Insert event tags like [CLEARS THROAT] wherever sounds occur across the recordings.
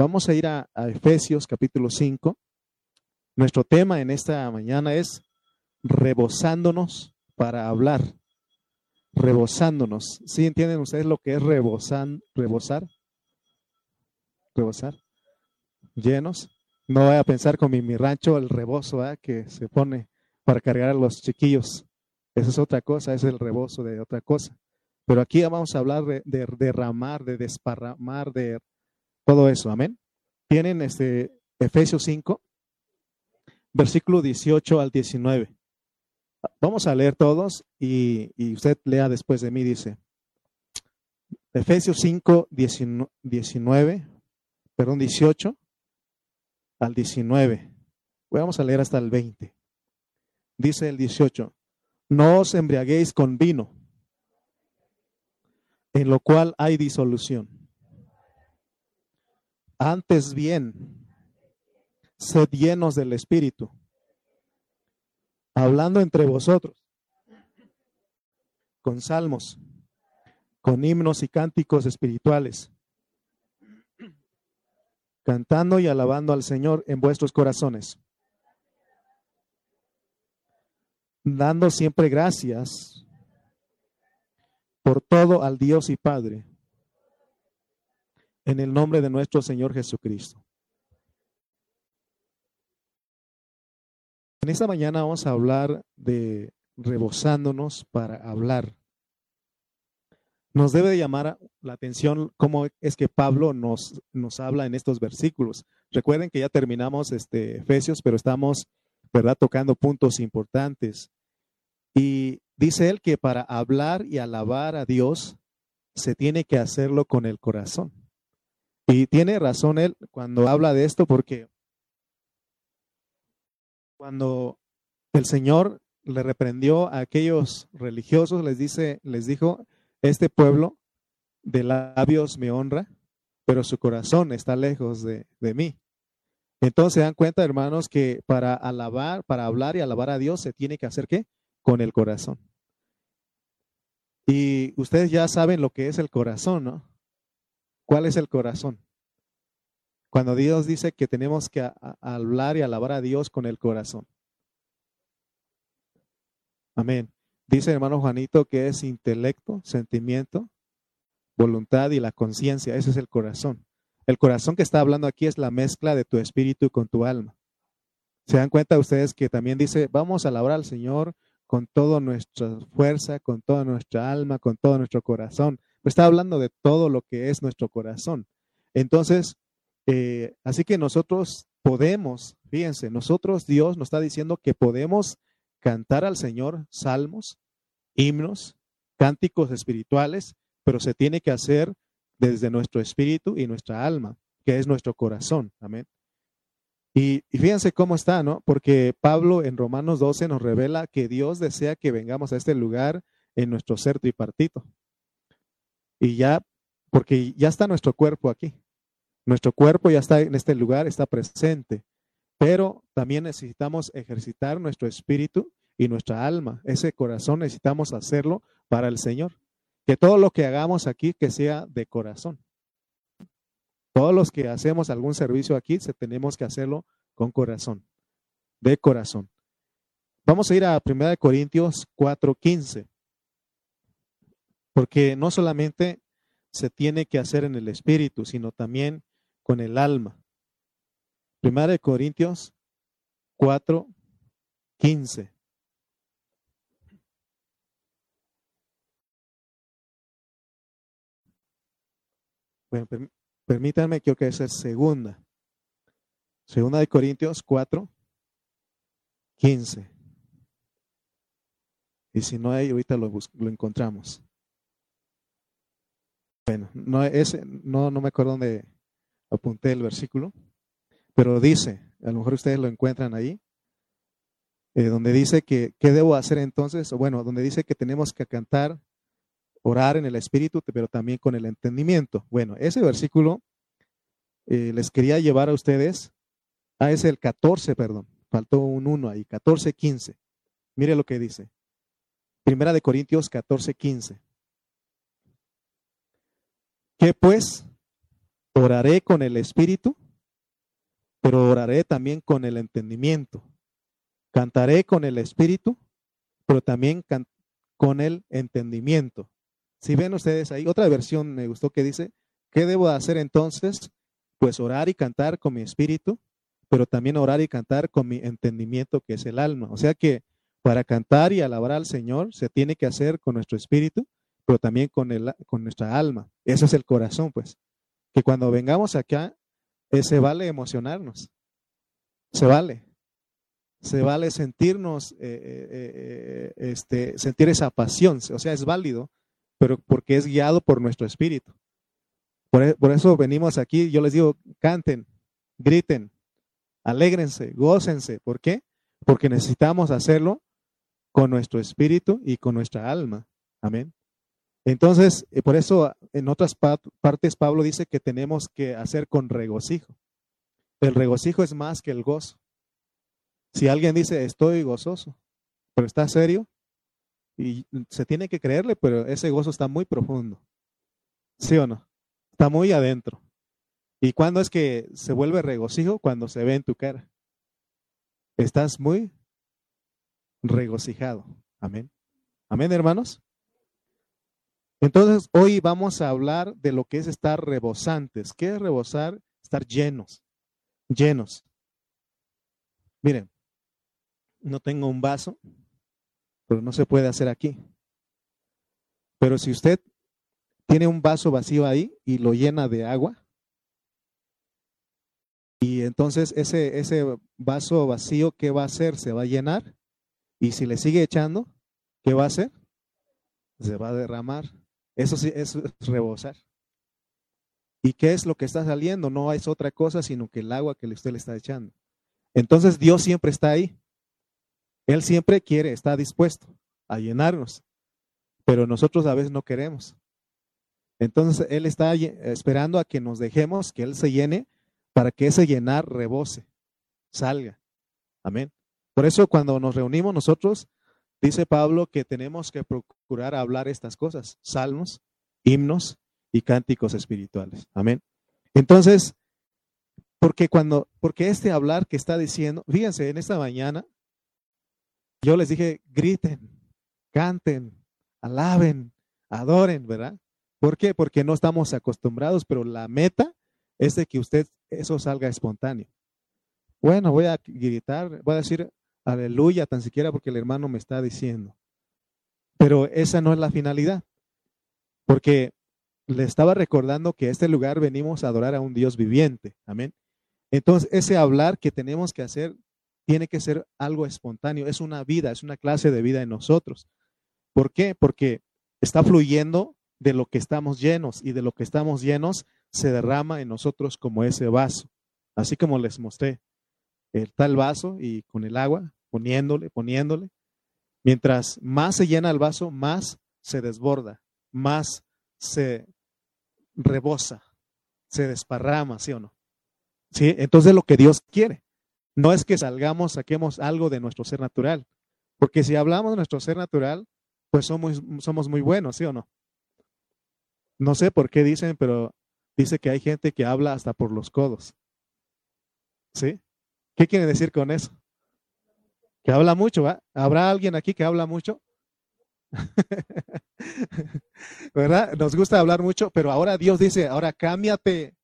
Vamos a ir a, Efesios capítulo 5. Nuestro tema en esta mañana es rebosándonos para hablar. Rebosándonos. ¿Sí entienden ustedes lo que es rebosan, rebosar? Rebosar. Llenos. No voy a pensar con mi, mi rancho el rebozo que se pone para cargar a los chiquillos. Esa es otra cosa, es el rebozo de otra cosa. Pero aquí vamos a hablar de derramar, de desparramar, de todo eso. Amén. Tienen este Efesios 5, versículo 18 al 19. Vamos a leer todos y, usted lea después de mí, dice. Efesios 5, 19, perdón, 18 al 19. Vamos a leer hasta el 20. Dice el 18, no os embriaguéis con vino, en lo cual hay disolución. Antes bien, sed llenos del Espíritu, hablando entre vosotros, con salmos, con himnos y cánticos espirituales, cantando y alabando al Señor en vuestros corazones, dando siempre gracias por todo al Dios y Padre, en el nombre de nuestro Señor Jesucristo. En esta mañana vamos a hablar de rebosándonos para hablar. Nos debe de llamar la atención cómo es que Pablo nos, nos habla en estos versículos. Recuerden que ya terminamos este Efesios, pero estamos, ¿verdad?, tocando puntos importantes. Y dice él que para hablar y alabar a Dios se tiene que hacerlo con el corazón. Y tiene razón él cuando habla de esto porque cuando el Señor le reprendió a aquellos religiosos, les dice, les dijo, este pueblo de labios me honra, pero su corazón está lejos de, de mí. Entonces se dan cuenta, hermanos, que para alabar, para hablar y alabar a Dios se tiene que hacer qué? Con el corazón. Y ustedes ya saben lo que es el corazón, ¿no? ¿Cuál es el corazón? Cuando Dios dice que tenemos que hablar y alabar a Dios con el corazón. Amén. Dice hermano Juanito que es intelecto, sentimiento, voluntad y la conciencia. Ese es el corazón. El corazón que está hablando aquí es la mezcla de tu espíritu con tu alma. Se dan cuenta ustedes que también dice, vamos a alabar al Señor con toda nuestra fuerza, con toda nuestra alma, con todo nuestro corazón. Pues está hablando de todo lo que es nuestro corazón. Entonces, eh, así que nosotros podemos, fíjense, nosotros Dios nos está diciendo que podemos cantar al Señor salmos, himnos, cánticos espirituales, pero se tiene que hacer desde nuestro espíritu y nuestra alma, que es nuestro corazón. Amén. Y, y, fíjense cómo está, ¿no? Porque Pablo en Romanos 12 nos revela que Dios desea que vengamos a este lugar en nuestro ser tripartito. Y ya, porque ya está nuestro cuerpo aquí. Nuestro cuerpo ya está en este lugar, está presente. Pero también necesitamos ejercitar nuestro espíritu y nuestra alma. Ese corazón necesitamos hacerlo para el Señor. Que todo lo que hagamos aquí, que sea de corazón. Todos los que hacemos algún servicio aquí, se tenemos que hacerlo con corazón, de corazón. Vamos a ir a 1 Corintios 4:15, porque no solamente se tiene que hacer en el espíritu, sino también con el alma. Primera de Corintios 4, 15. Bueno, permítanme, creo que esa es segunda. Segunda de Corintios 4, 15. Y si no hay, ahorita lo, lo encontramos. Bueno, no, ese, no, no me acuerdo dónde apunté el versículo. Pero dice, a lo mejor ustedes lo encuentran ahí, eh, donde dice que, ¿qué debo hacer entonces? Bueno, donde dice que tenemos que cantar, orar en el espíritu, pero también con el entendimiento. Bueno, ese versículo eh, les quería llevar a ustedes, ah, es el 14, perdón, faltó un 1 ahí, 14, 15. Mire lo que dice. Primera de Corintios 14, 15. ¿Qué pues? oraré con el espíritu, pero oraré también con el entendimiento. Cantaré con el espíritu, pero también con el entendimiento. Si ven ustedes ahí, otra versión me gustó que dice, ¿qué debo hacer entonces? Pues orar y cantar con mi espíritu, pero también orar y cantar con mi entendimiento, que es el alma. O sea que para cantar y alabar al Señor se tiene que hacer con nuestro espíritu, pero también con, el, con nuestra alma. Eso es el corazón, pues. Que cuando vengamos acá, eh, se vale emocionarnos. Se vale. Se vale sentirnos, eh, eh, este, sentir esa pasión. O sea, es válido, pero porque es guiado por nuestro espíritu. Por, e, por eso venimos aquí, yo les digo, canten, griten, alégrense, gócense. ¿Por qué? Porque necesitamos hacerlo con nuestro espíritu y con nuestra alma. Amén. Entonces, eh, por eso en otras partes Pablo dice que tenemos que hacer con regocijo. El regocijo es más que el gozo. Si alguien dice, estoy gozoso, pero está serio, y se tiene que creerle, pero ese gozo está muy profundo. ¿Sí o no? Está muy adentro. ¿Y cuándo es que se vuelve regocijo? Cuando se ve en tu cara. Estás muy regocijado. Amén. Amén, hermanos. Entonces, hoy vamos a hablar de lo que es estar rebosantes. ¿Qué es rebosar? Estar llenos, llenos. Miren, no tengo un vaso, pero no se puede hacer aquí. Pero si usted tiene un vaso vacío ahí y lo llena de agua, y entonces ese, ese vaso vacío, ¿qué va a hacer? Se va a llenar. Y si le sigue echando, ¿qué va a hacer? Se va a derramar. Eso sí, es rebosar. ¿Y qué es lo que está saliendo? No es otra cosa, sino que el agua que usted le está echando. Entonces Dios siempre está ahí. Él siempre quiere, está dispuesto a llenarnos, pero nosotros a veces no queremos. Entonces Él está esperando a que nos dejemos, que Él se llene, para que ese llenar rebose, salga. Amén. Por eso cuando nos reunimos nosotros, Dice Pablo que tenemos que procurar hablar estas cosas, salmos, himnos y cánticos espirituales. Amén. Entonces, porque cuando, porque este hablar que está diciendo, fíjense, en esta mañana yo les dije, griten, canten, alaben, adoren, ¿verdad? ¿Por qué? Porque no estamos acostumbrados, pero la meta es de que usted eso salga espontáneo. Bueno, voy a gritar, voy a decir aleluya, tan siquiera porque el hermano me está diciendo. Pero esa no es la finalidad, porque le estaba recordando que a este lugar venimos a adorar a un Dios viviente. Amén. Entonces, ese hablar que tenemos que hacer tiene que ser algo espontáneo, es una vida, es una clase de vida en nosotros. ¿Por qué? Porque está fluyendo de lo que estamos llenos y de lo que estamos llenos se derrama en nosotros como ese vaso. Así como les mostré, el tal vaso y con el agua, poniéndole, poniéndole. Mientras más se llena el vaso, más se desborda, más se rebosa, se desparrama, ¿sí o no? ¿Sí? Entonces lo que Dios quiere no es que salgamos, saquemos algo de nuestro ser natural, porque si hablamos de nuestro ser natural, pues somos, somos muy buenos, ¿sí o no? No sé por qué dicen, pero dice que hay gente que habla hasta por los codos. ¿Sí? ¿Qué quiere decir con eso? Que habla mucho, ¿va? ¿Habrá alguien aquí que habla mucho? [LAUGHS] ¿Verdad? Nos gusta hablar mucho, pero ahora Dios dice, ahora cámbiate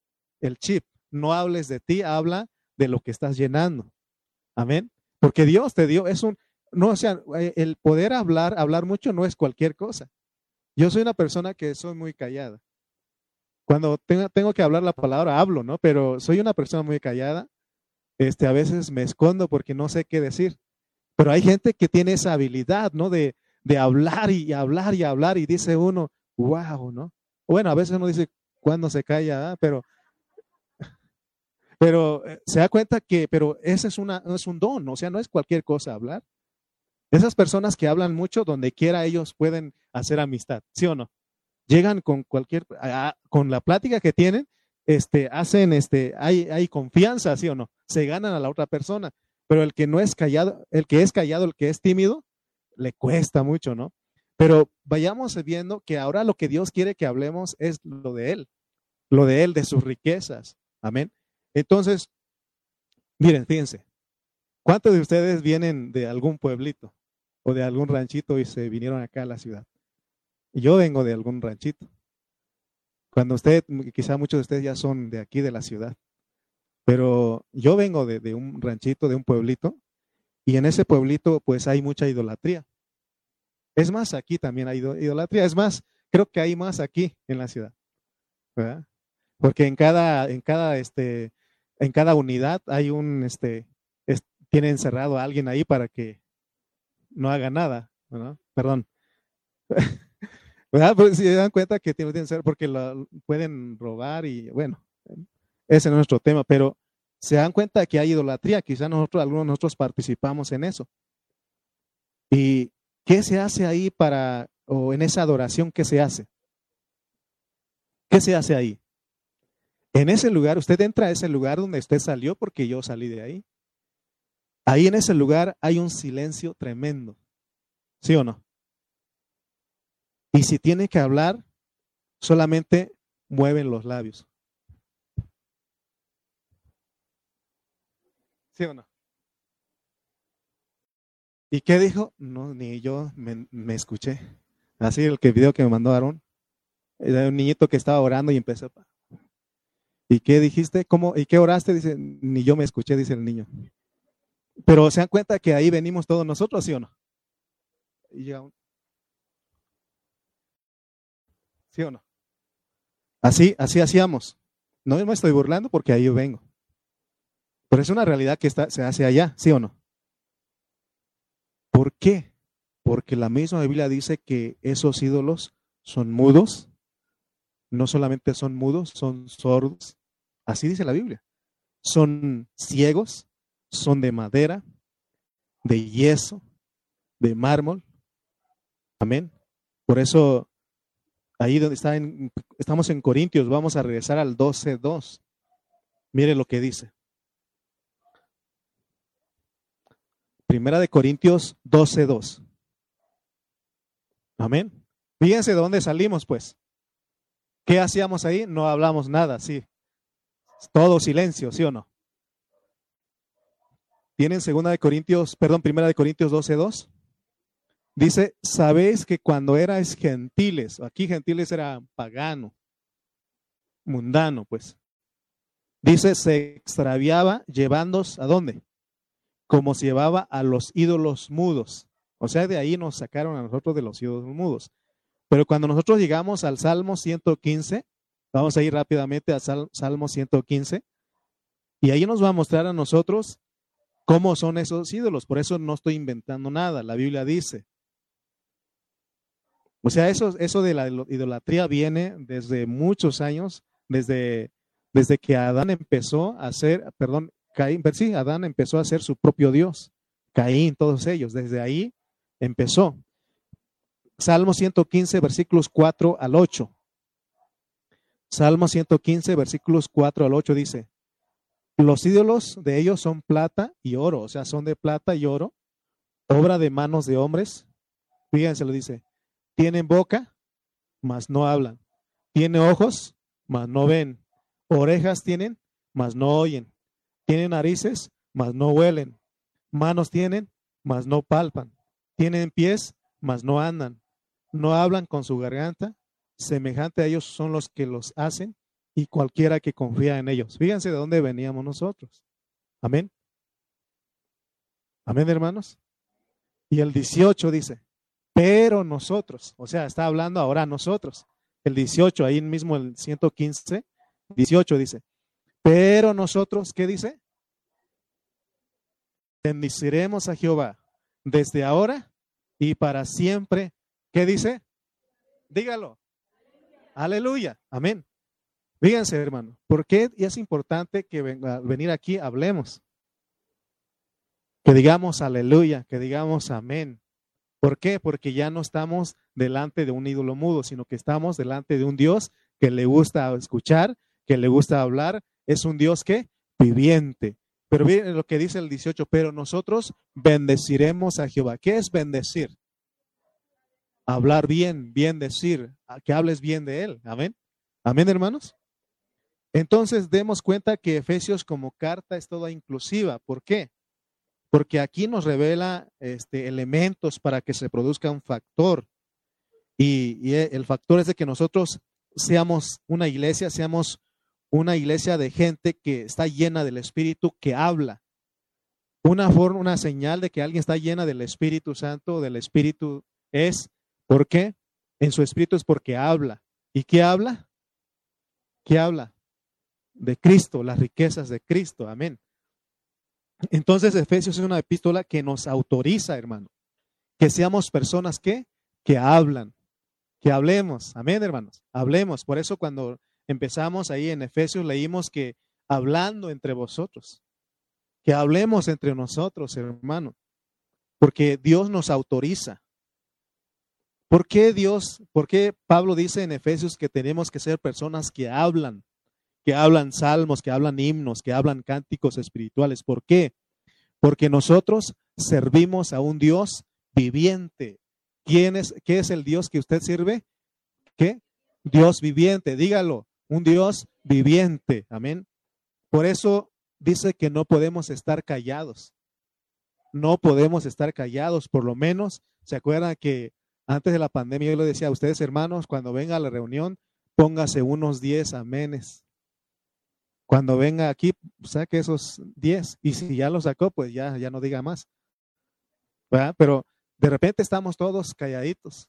el chip, no hables de ti, habla de lo que estás llenando. Amén. Porque Dios te dio, es un, no, o sea, eh, el poder hablar, hablar mucho no es cualquier cosa. Yo soy una persona que soy muy callada. Cuando tengo, tengo que hablar la palabra, hablo, ¿no? Pero soy una persona muy callada este, a veces me escondo porque no sé qué decir. Pero hay gente que tiene esa habilidad, ¿no? De, de hablar y hablar y hablar y dice uno, wow, ¿no? Bueno, a veces uno dice, ¿cuándo se calla? Ah? Pero, pero eh, se da cuenta que, pero ese es, una, es un don, o sea, no es cualquier cosa hablar. Esas personas que hablan mucho, donde quiera ellos pueden hacer amistad, ¿sí o no? Llegan con cualquier, con la plática que tienen, este, hacen, este, hay, hay confianza, ¿sí o no? Se ganan a la otra persona. Pero el que no es callado, el que es callado, el que es tímido, le cuesta mucho, ¿no? Pero vayamos viendo que ahora lo que Dios quiere que hablemos es lo de Él. lo de Él, de sus riquezas. Amén. Entonces, miren, fíjense, ¿cuántos de ustedes vienen de algún pueblito o de algún ranchito y se vinieron acá a la ciudad? Yo vengo de algún ranchito. Cuando usted, quizá muchos de ustedes ya son de aquí, de la ciudad, pero yo vengo de, de un ranchito, de un pueblito, y en ese pueblito pues hay mucha idolatría. Es más, aquí también hay idolatría. Es más, creo que hay más aquí en la ciudad. ¿verdad? Porque en cada, en cada, este, en cada unidad hay un, este, tiene encerrado a alguien ahí para que no haga nada, ¿no? Perdón. [LAUGHS] ¿Verdad? Pues si se dan cuenta que tiene que ser porque lo pueden robar y bueno, ese es nuestro tema, pero se dan cuenta que hay idolatría, quizá nosotros, algunos de nosotros participamos en eso. ¿Y qué se hace ahí para, o en esa adoración, qué se hace? ¿Qué se hace ahí? En ese lugar, usted entra a ese lugar donde usted salió porque yo salí de ahí. Ahí en ese lugar hay un silencio tremendo. ¿Sí o no? Y si tiene que hablar, solamente mueven los labios. ¿Sí o no? ¿Y qué dijo? No, ni yo me, escuché. Así el que video que me mandó Aarón. Era un niñito que estaba orando y empezó. ¿Y qué dijiste? ¿Cómo? ¿Y qué oraste? Dice, ni yo me escuché, dice el niño. Pero se dan cuenta que ahí venimos todos nosotros, ¿sí o no? ¿Sí o no? Así, así hacíamos. No me estoy burlando porque ahí yo vengo. Pero es una realidad que está, se hace allá, ¿sí o no? ¿Por qué? Porque la misma Biblia dice que esos ídolos son mudos, no solamente son mudos, son sordos. Así dice la Biblia. Son ciegos, son de madera, de yeso, de mármol. Amén. Por eso, ahí donde está en, estamos en Corintios, vamos a regresar al 12.2. Mire lo que dice. Primera de Corintios 12.2. Amén. Fíjense de dónde salimos, pues. ¿Qué hacíamos ahí? No hablamos nada, sí. Todo silencio, ¿sí o no? ¿Tienen segunda de Corintios, perdón, primera de Corintios 12.2? Dice, sabéis que cuando erais gentiles, aquí gentiles era pagano, mundano, pues. Dice, se extraviaba llevándos a dónde? Como se llevaba a los ídolos mudos. O sea, de ahí nos sacaron a nosotros de los ídolos mudos. Pero cuando nosotros llegamos al Salmo 115, vamos a ir rápidamente al Salmo 115, y ahí nos va a mostrar a nosotros cómo son esos ídolos. Por eso no estoy inventando nada, la Biblia dice. O sea, eso, eso de la idolatría viene desde muchos años, desde, desde que Adán empezó a ser, perdón, Caín, sí, Adán empezó a ser su propio Dios. Caín, todos ellos, desde ahí empezó. Salmo 115, versículos 4 al 8. Salmo 115, versículos 4 al 8 dice, los ídolos de ellos son plata y oro, o sea, son de plata y oro, obra de manos de hombres. Fíjense, lo dice, tienen boca, mas no hablan. Tienen ojos, mas no ven. Orejas tienen, mas no oyen. Tienen narices, mas no huelen. Manos tienen, mas no palpan. Tienen pies, mas no andan no hablan con su garganta, semejante a ellos son los que los hacen y cualquiera que confía en ellos. Fíjense de dónde veníamos nosotros. Amén. Amén, hermanos. Y el 18 dice, pero nosotros, o sea, está hablando ahora nosotros. El 18, ahí mismo el 115, 18 dice, pero nosotros, ¿qué dice? Bendiciremos a Jehová desde ahora y para siempre ¿Qué dice? Dígalo. Aleluya. Amén. Fíjense, hermano, ¿por qué es importante que venga, venir aquí hablemos? Que digamos aleluya, que digamos amén. ¿Por qué? Porque ya no estamos delante de un ídolo mudo, sino que estamos delante de un Dios que le gusta escuchar, que le gusta hablar. Es un Dios que viviente. Pero miren lo que dice el 18, pero nosotros bendeciremos a Jehová. ¿Qué es bendecir? hablar bien, bien decir, que hables bien de Él. Amén. Amén, hermanos. Entonces demos cuenta que Efesios como carta es toda inclusiva. ¿Por qué? Porque aquí nos revela este, elementos para que se produzca un factor. Y, y el factor es de que nosotros seamos una iglesia, seamos una iglesia de gente que está llena del Espíritu, que habla. Una forma, una señal de que alguien está llena del Espíritu Santo, del Espíritu es, ¿por qué? En su Espíritu es porque habla. ¿Y qué habla? ¿Qué habla? De Cristo, las riquezas de Cristo. Amén. Entonces Efesios es una epístola que nos autoriza, hermano, que seamos personas que, que hablan, que hablemos. Amén, hermanos. Hablemos. Por eso cuando empezamos ahí en Efesios leímos que hablando entre vosotros, que hablemos entre nosotros, hermano, porque Dios nos autoriza. ¿Por qué Dios, por qué Pablo dice en Efesios que tenemos que ser personas que hablan, que hablan salmos, que hablan himnos, que hablan cánticos espirituales? ¿Por qué? Porque nosotros servimos a un Dios viviente. ¿Quién es, ¿Qué es el Dios que usted sirve? ¿Qué? Dios viviente, dígalo un Dios viviente. Amén. Por eso dice que no podemos estar callados. No podemos estar callados, por lo menos. ¿Se acuerdan que antes de la pandemia yo le decía a ustedes, hermanos, cuando venga a la reunión, póngase unos 10 amenes. Cuando venga aquí, saque esos 10. Y si ya lo sacó, pues ya, ya no diga más. Pero de repente estamos todos calladitos.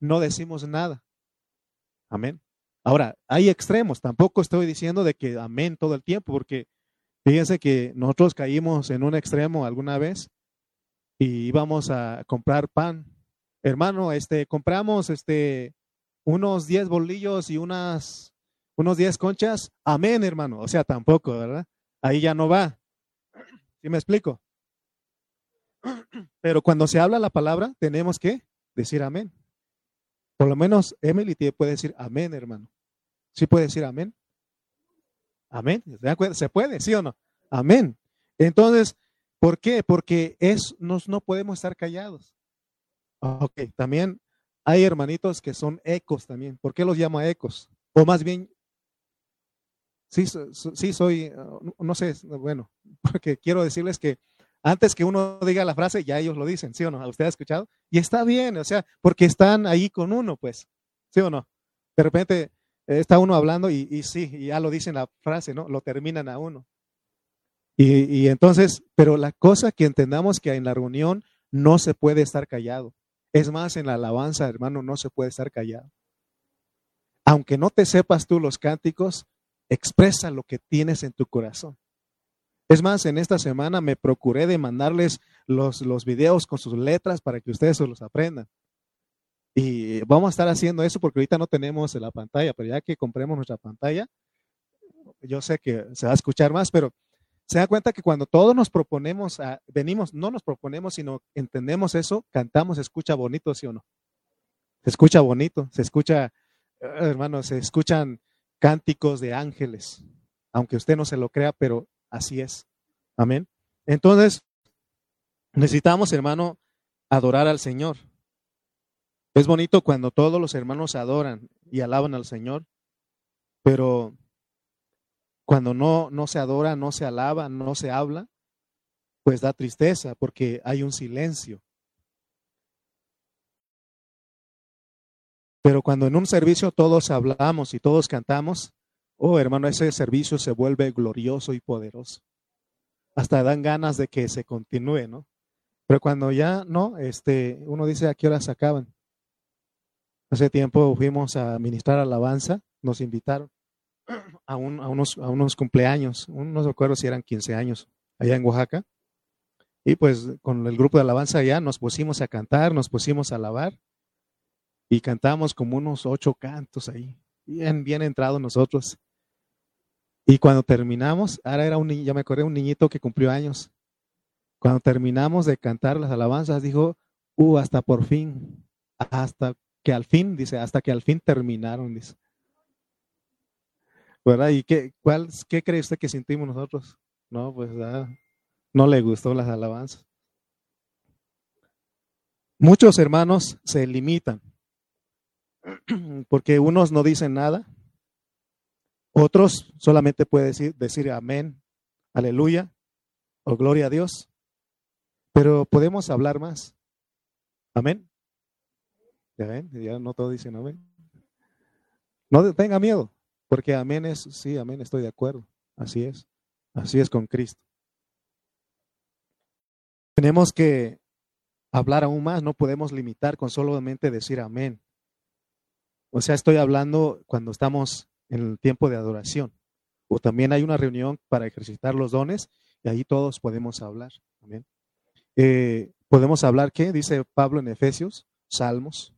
No decimos nada. Amén. Ahora, hay extremos, tampoco estoy diciendo de que amén todo el tiempo, porque fíjense que nosotros caímos en un extremo alguna vez y íbamos a comprar pan. Hermano, este, compramos este, unos 10 bolillos y unas, unos 10 conchas. Amén, hermano. O sea, tampoco, ¿verdad? Ahí ya no va. ¿Sí me explico? [CLEARS THROAT] Pero cuando se habla la palabra, tenemos que decir amén. Por lo menos Emily puede decir amén, hermano. ¿Sí puede decir amén? Amén. ¿Se puede? ¿Sí o no? Amén. Entonces, ¿por qué? Porque es, nos, no podemos estar callados. Ok, también hay hermanitos que son ecos también. ¿Por qué los llamo ecos? O más bien, sí, sí soy, no sé, bueno, [LAUGHS] porque quiero decirles que antes que uno diga la frase, ya ellos lo dicen, ¿sí o no? ¿Usted ha escuchado? Y está bien, o sea, porque están ahí con uno, pues, ¿sí o no? De repente, está uno hablando y, sí, ya lo dicen la frase, ¿no? Lo terminan a uno. Y, y, entonces, pero la cosa que entendamos que en la reunión no se puede estar callado. Es más, en la alabanza, hermano, no se puede estar callado. Aunque no te sepas tú los cánticos, expresa lo que tienes en tu corazón. Es más, en esta semana me procuré de mandarles los, los videos con sus letras para que ustedes se los aprendan. Y vamos a estar haciendo eso porque ahorita no tenemos la pantalla, pero ya que compremos nuestra pantalla, yo sé que se va a escuchar más, pero se da cuenta que cuando todos nos proponemos, a, venimos, no nos proponemos, sino entendemos eso, cantamos, se escucha bonito, ¿sí o no? Se escucha bonito, se escucha, eh, hermanos, se escuchan cánticos de ángeles, aunque usted no se lo crea, pero así es. Amén. Entonces, necesitamos, hermano, adorar al Señor. Es bonito cuando todos los hermanos adoran y alaban al Señor, pero cuando no, no se adora, no se alaba, no se habla, pues da tristeza porque hay un silencio. Pero cuando en un servicio todos hablamos y todos cantamos, oh hermano, ese servicio se vuelve glorioso y poderoso. Hasta dan ganas de que se continúe, ¿no? Pero cuando ya no, este, uno dice a qué horas acaban. Hace tiempo fuimos a ministrar alabanza, nos invitaron a, unos, a unos cumpleaños, no recuerdo si eran 15 años, allá en Oaxaca. Y pues con el grupo de alabanza allá nos pusimos a cantar, nos pusimos a alabar y cantamos como unos ocho cantos ahí, bien, bien entrados nosotros. Y cuando terminamos, ahora era un ya me acordé, un niñito que cumplió años. Cuando terminamos de cantar las alabanzas, dijo, uh, hasta por fin, hasta que al fin, dice, hasta que al fin terminaron, dice. ¿Verdad? ¿Y qué, cuál, qué cree usted que sentimos nosotros? No, pues no le gustó las alabanzas. Muchos hermanos se limitan [CLEARS THROAT] porque unos no dicen nada, Otros solamente pueden decir, decir amén, aleluya o gloria a Dios. Pero podemos hablar más. Amén. ¿Ya ven? Ya no todos dicen amén. No tenga miedo, porque amén es, sí, amén, estoy de acuerdo. Así es. Así es con Cristo. Tenemos que hablar aún más, no podemos limitar con solamente decir amén. O sea, estoy hablando cuando estamos en el tiempo de adoración. O también hay una reunión para ejercitar los dones y ahí todos podemos hablar. Amén. Eh, podemos hablar, ¿qué? Dice Pablo en Efesios, salmos.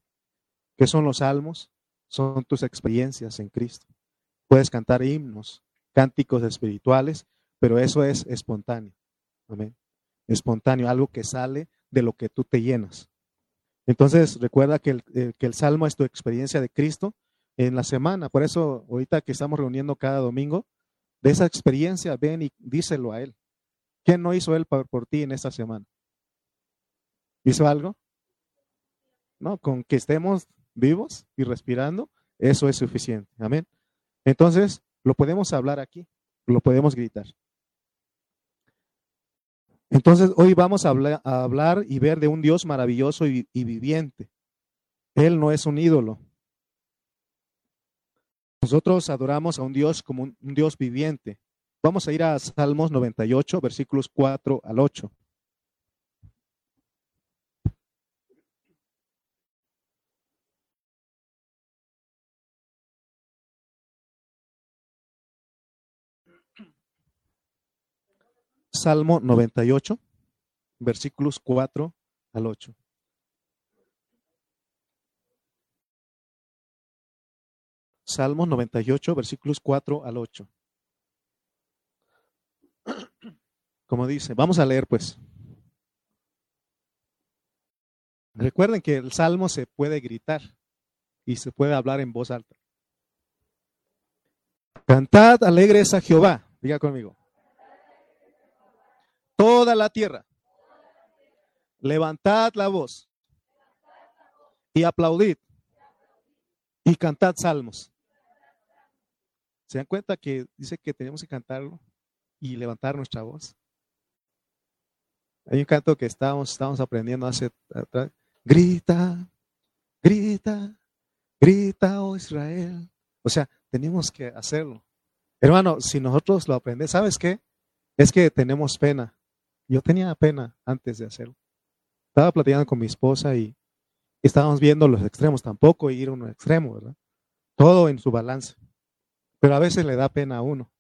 ¿Qué son los salmos? Son tus experiencias en Cristo. Puedes cantar himnos, cánticos espirituales, pero eso es espontáneo. Amén. Espontáneo, algo que sale de lo que tú te llenas. Entonces, recuerda que el, eh, que el salmo es tu experiencia de Cristo en la semana. Por eso, ahorita que estamos reuniendo cada domingo, de esa experiencia, ven y díselo a Él. ¿Qué no hizo Él por, por ti en esta semana? ¿Hizo algo? No, con que estemos vivos y respirando, eso es suficiente. Amén. Entonces, lo podemos hablar aquí, lo podemos gritar. Entonces, hoy vamos a hablar, y ver de un Dios maravilloso y, viviente. Él no es un ídolo, nosotros adoramos a un Dios como un, Dios viviente. Vamos a ir a Salmos 98, versículos 4 al 8. Salmo 98, versículos 4 al 8. Salmos 98, versículos 4 al 8. Como dice, vamos a leer pues. Recuerden que el salmo se puede gritar y se puede hablar en voz alta. Cantad alegres a Jehová, diga conmigo. Toda la tierra. Levantad la voz y aplaudid y cantad salmos. ¿Se dan cuenta que dice que tenemos que cantarlo y levantar nuestra voz? Hay un canto que estábamos, estábamos aprendiendo hace atrás. Grita, grita, grita, oh Israel. O sea, tenemos que hacerlo. Hermano, si nosotros lo aprendemos, ¿sabes qué? Es que tenemos pena. Yo tenía pena antes de hacerlo. Estaba platicando con mi esposa y estábamos viendo los extremos, tampoco ir a un extremo, ¿verdad? Todo en su balance. Pero a veces le da pena a uno.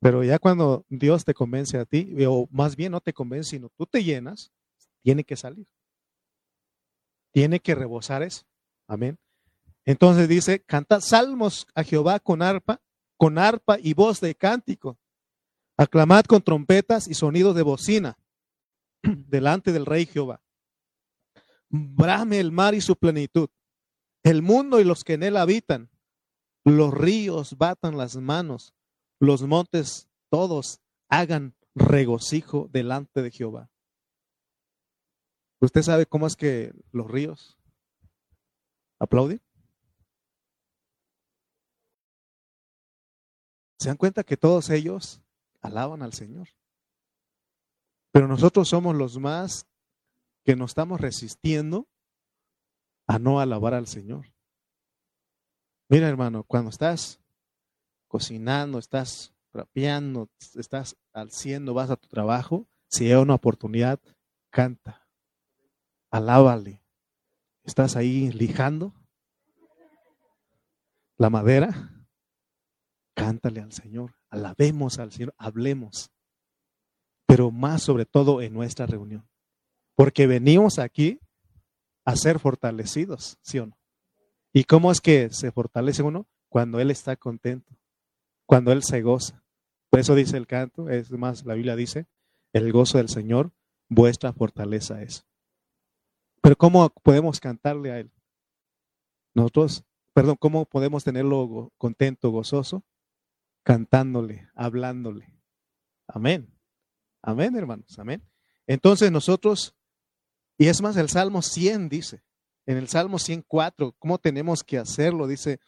Pero ya cuando Dios te convence a ti, o más bien no te convence, sino tú te llenas, tiene que salir. Tiene que rebosar eso. Amén. Entonces dice, canta salmos a Jehová con arpa, con arpa y voz de cántico. Aclamad con trompetas y sonidos de bocina [CLEARS THROAT] delante del rey Jehová. Brame el mar y su plenitud, el mundo y los que en él habitan los ríos batan las manos, los montes todos hagan regocijo delante de Jehová. ¿Usted sabe cómo es que los ríos aplauden? ¿Se dan cuenta que todos ellos alaban al Señor? Pero nosotros somos los más que nos estamos resistiendo a no alabar al Señor. Mira, hermano, cuando estás cocinando, estás rapeando, estás haciendo, vas a tu trabajo, si hay una oportunidad, canta, alábale. Estás ahí lijando la madera, cántale al Señor, alabemos al Señor, hablemos, pero más sobre todo en nuestra reunión, porque venimos aquí a ser fortalecidos, ¿sí o no? ¿Y cómo es que se fortalece uno? Cuando Él está contento, cuando Él se goza. Por eso dice el canto, es más, la Biblia dice, el gozo del Señor, vuestra fortaleza es. Pero ¿cómo podemos cantarle a Él? Nosotros, perdón, ¿cómo podemos tenerlo contento, gozoso? Cantándole, hablándole. Amén. Amén, hermanos. Amén. Entonces nosotros, y es más, el Salmo 100 dice, en el Salmo 104, ¿cómo tenemos que hacerlo? Dice,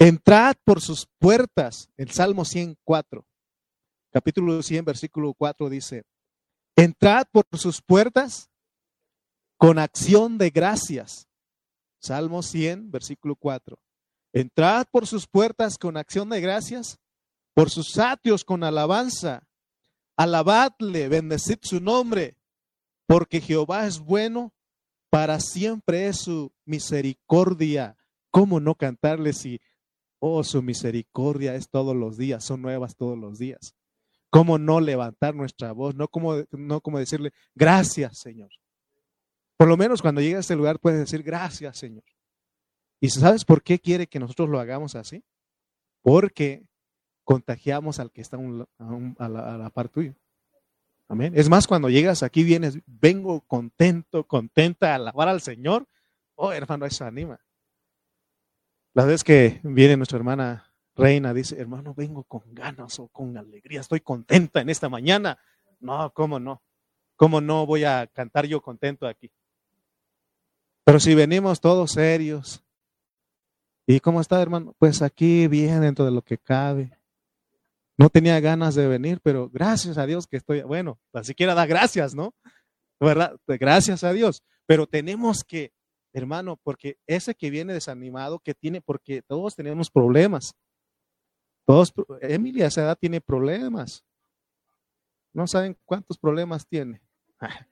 Entrad por sus puertas. El Salmo 104, capítulo 100, versículo 4 dice, entrad por sus puertas con acción de gracias. Salmo 100, versículo 4. Entrad por sus puertas con acción de gracias, por sus atrios con alabanza. Alabadle, bendecid su nombre, porque Jehová es bueno, para siempre es su misericordia. ¿Cómo no cantarle si Oh, su misericordia es todos los días, son nuevas todos los días. ¿Cómo no levantar nuestra voz? No como, no como decirle, gracias, Señor. Por lo menos cuando llegue a este lugar puedes decir, gracias, Señor. ¿Y sabes por qué quiere que nosotros lo hagamos así? Porque contagiamos al que está a, la, a la par tuyo. Amén. Es más, cuando llegas aquí, vienes, vengo contento, contenta a alabar al Señor. Oh, hermano, eso anima. La vez que viene nuestra hermana Reina, dice, hermano, vengo con ganas o con alegría, estoy contenta en esta mañana. No, ¿cómo no? ¿Cómo no voy a cantar yo contento aquí? Pero si venimos todos serios, ¿y cómo está, hermano? Pues aquí bien dentro de lo que cabe. No tenía ganas de venir, pero gracias a Dios que estoy, bueno, ni siquiera da gracias, ¿no? ¿Verdad? Gracias a Dios. Pero tenemos que hermano, porque ese que viene desanimado, que tiene, porque todos tenemos problemas. Todos, Emilia a esa edad tiene problemas. No saben cuántos problemas tiene. [LAUGHS]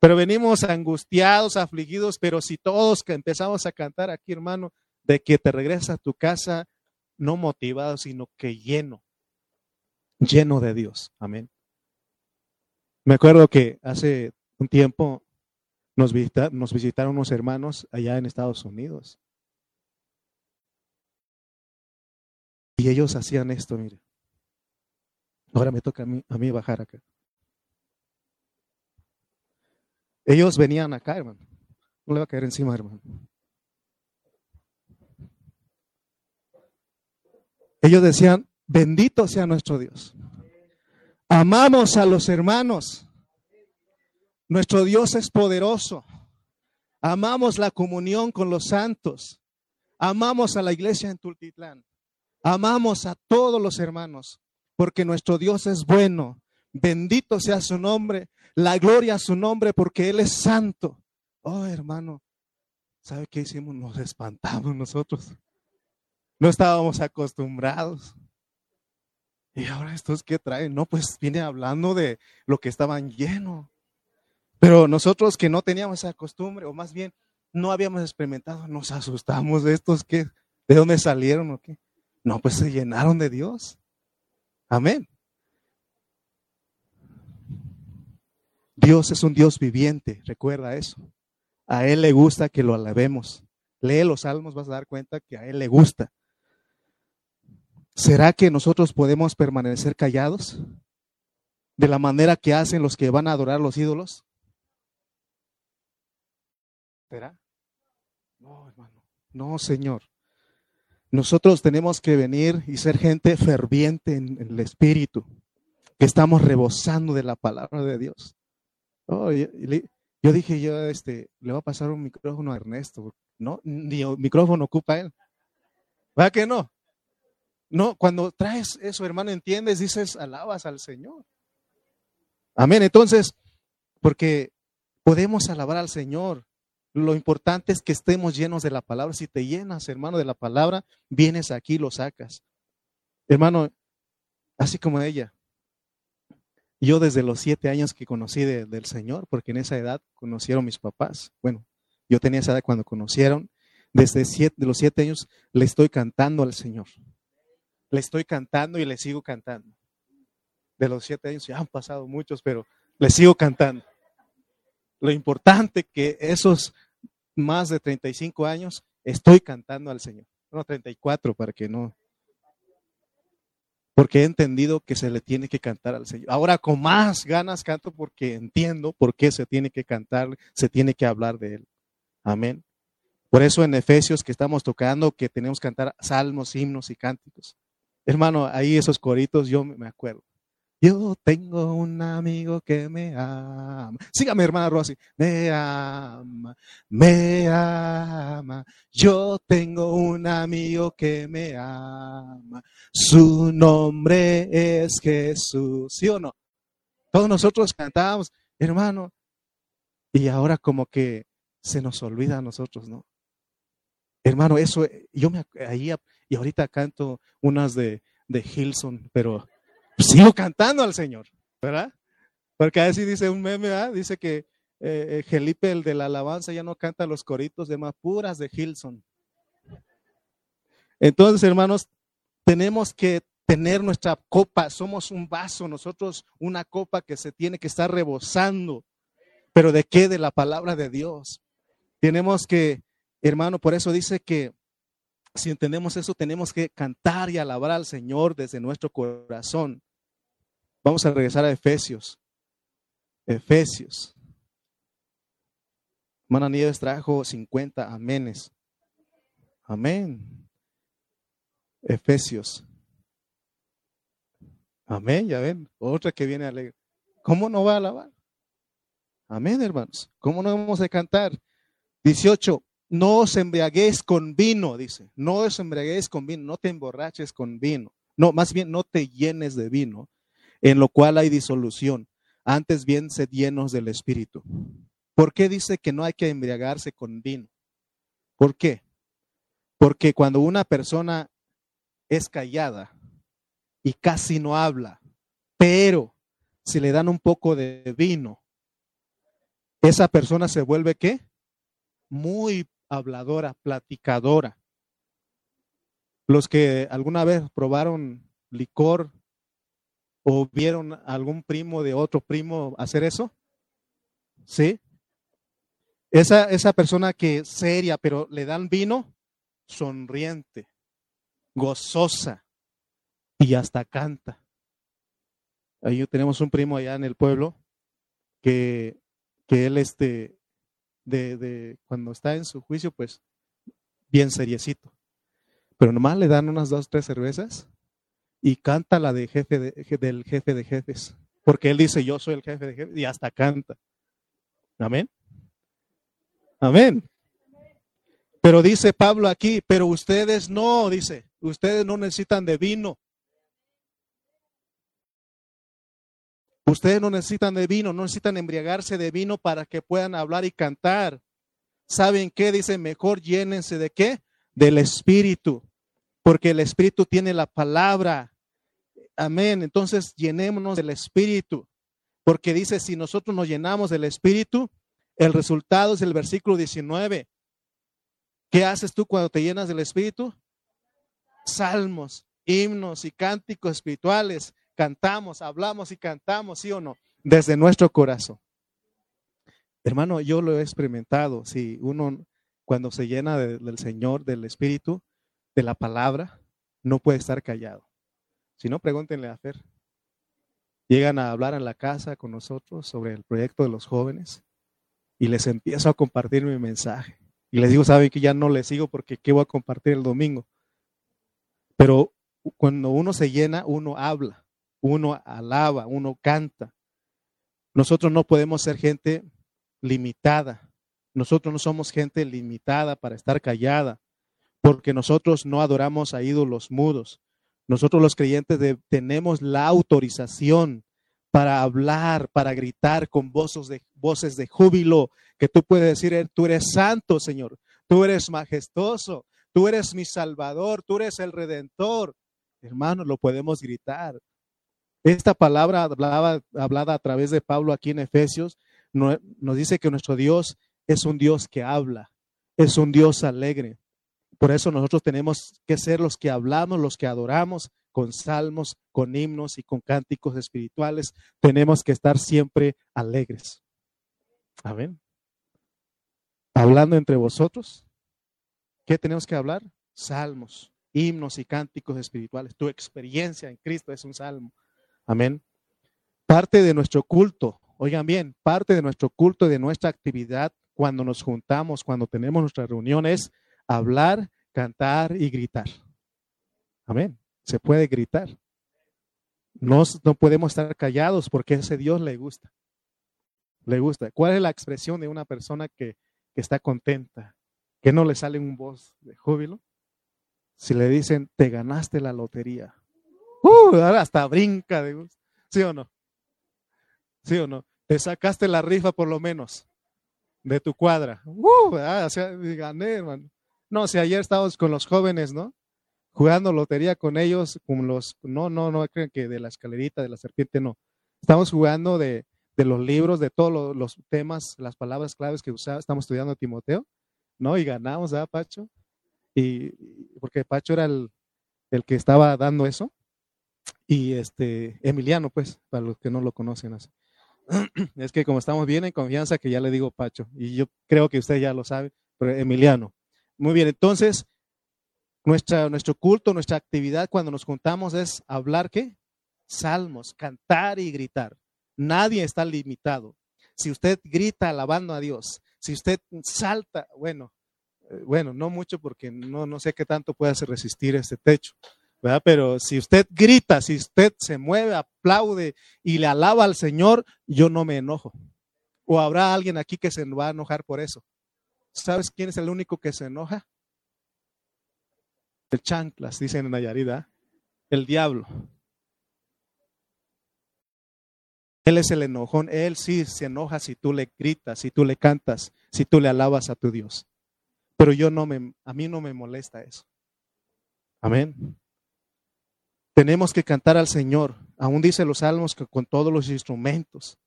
Pero venimos angustiados, afligidos, pero si todos que empezamos a cantar aquí, hermano, de que te regresas a tu casa no motivado, sino que lleno, lleno de Dios. Amén. Me acuerdo que hace un tiempo nos, visitaron unos hermanos allá en Estados Unidos. Y ellos hacían esto, mire. Ahora me toca a mí, a mí bajar acá. Ellos venían acá, hermano. No le va a caer encima, hermano. Ellos decían, bendito sea nuestro Dios. Amamos a los hermanos. Nuestro Dios es poderoso. Amamos la comunión con los santos. Amamos a la iglesia en Tultitlán. Amamos a todos los hermanos, porque nuestro Dios es bueno. Bendito sea su nombre, la gloria a su nombre, porque Él es santo. Oh, hermano, ¿sabe qué hicimos? Nos espantamos nosotros. No estábamos acostumbrados. Y ahora estos que traen, no, pues viene hablando de lo que estaban llenos. Pero nosotros que no teníamos esa costumbre, o más bien no habíamos experimentado, nos asustamos de estos que, ¿de dónde salieron o qué? No, pues se llenaron de Dios. Amén. Dios es un Dios viviente, recuerda eso. A Él le gusta que lo alabemos. Lee los salmos, vas a dar cuenta que a Él le gusta. ¿Será que nosotros podemos permanecer callados de la manera que hacen los que van a adorar los ídolos? No, hermano. No, Señor. Nosotros tenemos que venir y ser gente ferviente en, el espíritu, que estamos rebosando de la palabra de Dios. Oh, yo, dije, yo este, le voy a pasar un micrófono a Ernesto. No, ni micrófono ocupa él. ¿Va que no? No, cuando traes eso, hermano, entiendes, dices, alabas al Señor. Amén. Entonces, porque podemos alabar al Señor lo importante es que estemos llenos de la palabra. Si te llenas, hermano, de la palabra, vienes aquí y lo sacas. Hermano, así como ella. Yo desde los siete años que conocí del Señor, porque en esa edad conocieron mis papás. Bueno, yo tenía esa edad cuando conocieron. Desde siete, de los siete años le estoy cantando al Señor. Le estoy cantando y le sigo cantando. De los siete años ya han pasado muchos, pero le sigo cantando lo importante que esos más de 35 años estoy cantando al Señor. No, 34 para que no. Porque he entendido que se le tiene que cantar al Señor. Ahora con más ganas canto porque entiendo por qué se tiene que cantar, se tiene que hablar de Él. Amén. Por eso en Efesios que estamos tocando, que tenemos que cantar salmos, himnos y cánticos. Hermano, ahí esos coritos yo me acuerdo. Yo tengo un amigo que me ama. Sígame, hermana Rosy. Me ama, me ama. Yo tengo un amigo que me ama. Su nombre es Jesús. ¿Sí o no? Todos nosotros cantábamos, hermano. Y ahora como que se nos olvida a nosotros, ¿no? Hermano, eso, yo me ahí, y ahorita canto unas de, de Hilson, pero sigo cantando al Señor, ¿verdad? Porque a veces dice un meme, ¿verdad? dice que eh, eh, Felipe, el de la alabanza, ya no canta los coritos de más puras de Hilson. Entonces, hermanos, tenemos que tener nuestra copa, somos un vaso, nosotros una copa que se tiene que estar rebosando. ¿Pero de qué? De la palabra de Dios. Tenemos que, hermano, por eso dice que si entendemos eso, tenemos que cantar y alabar al Señor desde nuestro corazón. Vamos a regresar a Efesios. Efesios. Hermana Nieves trajo 50 amenes. Amén. Efesios. Amén, ya ven. Otra que viene alegre. ¿Cómo no va a alabar? Amén, hermanos. ¿Cómo no vamos a cantar? 18 no os embriaguéis con vino, dice, no os embriaguéis con vino, no te emborraches con vino, no, más bien no te llenes de vino, en lo cual hay disolución, antes bien sed llenos del Espíritu. ¿Por qué dice que no hay que embriagarse con vino? ¿Por qué? Porque cuando una persona es callada y casi no habla, pero si le dan un poco de vino, esa persona se vuelve qué? Muy habladora, platicadora. Los que alguna vez probaron licor o vieron algún primo de otro primo hacer eso, ¿sí? Esa, esa persona que seria, pero le dan vino, sonriente, gozosa y hasta canta. Ahí tenemos un primo allá en el pueblo que, que él este, de, de, cuando está en su juicio, pues bien seriecito. Pero nomás le dan unas dos, tres cervezas y canta la de jefe de, del jefe de jefes. Porque él dice, yo soy el jefe de jefes y hasta canta. Amén. Amén. Pero dice Pablo aquí, pero ustedes no, dice, ustedes no necesitan de vino. Ustedes no necesitan de vino, no necesitan embriagarse de vino para que puedan hablar y cantar. ¿Saben qué? Dice, mejor llénense de qué? Del Espíritu, porque el Espíritu tiene la palabra. Amén. Entonces, llenémonos del Espíritu, porque dice, si nosotros nos llenamos del Espíritu, el resultado es el versículo 19. ¿Qué haces tú cuando te llenas del Espíritu? Salmos, himnos y cánticos espirituales cantamos, hablamos y cantamos, ¿sí o no? Desde nuestro corazón. Hermano, yo lo he experimentado. Si uno, cuando se llena del Señor, del Espíritu, de la palabra, no puede estar callado. Si no, pregúntenle a Fer. Llegan a hablar en la casa con nosotros sobre el proyecto de los jóvenes y les empiezo a compartir mi mensaje. Y les digo, saben que ya no les sigo porque ¿qué voy a compartir el domingo? Pero cuando uno se llena, uno habla uno alaba, uno canta. Nosotros no podemos ser gente limitada. Nosotros no somos gente limitada para estar callada, porque nosotros no adoramos a ídolos mudos. Nosotros los creyentes tenemos la autorización para hablar, para gritar con voces de, voces de júbilo, que tú puedes decir, tú eres santo, Señor, tú eres majestuoso, tú eres mi salvador, tú eres el redentor. Hermanos, lo podemos gritar. Esta palabra hablada, a través de Pablo aquí en Efesios nos dice que nuestro Dios es un Dios que habla, es un Dios alegre. Por eso nosotros tenemos que ser los que hablamos, los que adoramos con salmos, con himnos y con cánticos espirituales. Tenemos que estar siempre alegres. Amén. Hablando entre vosotros, ¿qué tenemos que hablar? Salmos, himnos y cánticos espirituales. Tu experiencia en Cristo es un salmo. Amén. Parte de nuestro culto, oigan bien, parte de nuestro culto y de nuestra actividad cuando nos juntamos, cuando tenemos nuestras reuniones, hablar, cantar y gritar. Amén. Se puede gritar. No, no podemos estar callados porque ese Dios le gusta. Le gusta. ¿Cuál es la expresión de una persona que, que está contenta? Que no le sale un voz de júbilo. Si le dicen, te ganaste la lotería. Uh, hasta brinca de gusto. ¿Sí o no? ¿Sí o no? Te sacaste la rifa por lo menos de tu cuadra. Uh, ah, o sea, gané, hermano. No, si ayer estábamos con los jóvenes, ¿no? Jugando lotería con ellos, con los, no, no, no creen que de la escalerita, de la serpiente, no. Estamos jugando de, de los libros, de todos los, temas, las palabras claves que usaba, estamos estudiando Timoteo, ¿no? Y ganamos, ¿ah, Pacho? Y, porque Pacho era el, el que estaba dando eso. Y este, Emiliano, pues, para los que no lo conocen. [CLEARS THROAT] Es que como estamos bien en confianza, que ya le digo Pacho, y yo creo que usted ya lo sabe, pero Emiliano. Muy bien, entonces, nuestra, nuestro culto, nuestra actividad cuando nos juntamos es hablar, ¿qué? Salmos, cantar y gritar. Nadie está limitado. Si usted grita alabando a Dios, si usted salta, bueno, eh, bueno, no mucho porque no, no sé qué tanto puede resistir este techo, Pero si usted grita, si usted se mueve, aplaude y le alaba al Señor, yo no me enojo. O habrá alguien aquí que se va a enojar por eso. ¿Sabes quién es el único que se enoja? El chanclas, dicen en Nayarida, el diablo. Él es el enojón. Él sí se enoja si tú le gritas, si tú le cantas, si tú le alabas a tu Dios. Pero yo no me, a mí no me molesta eso. Amén. Tenemos que cantar al Señor. Aún dice los salmos que con todos los instrumentos.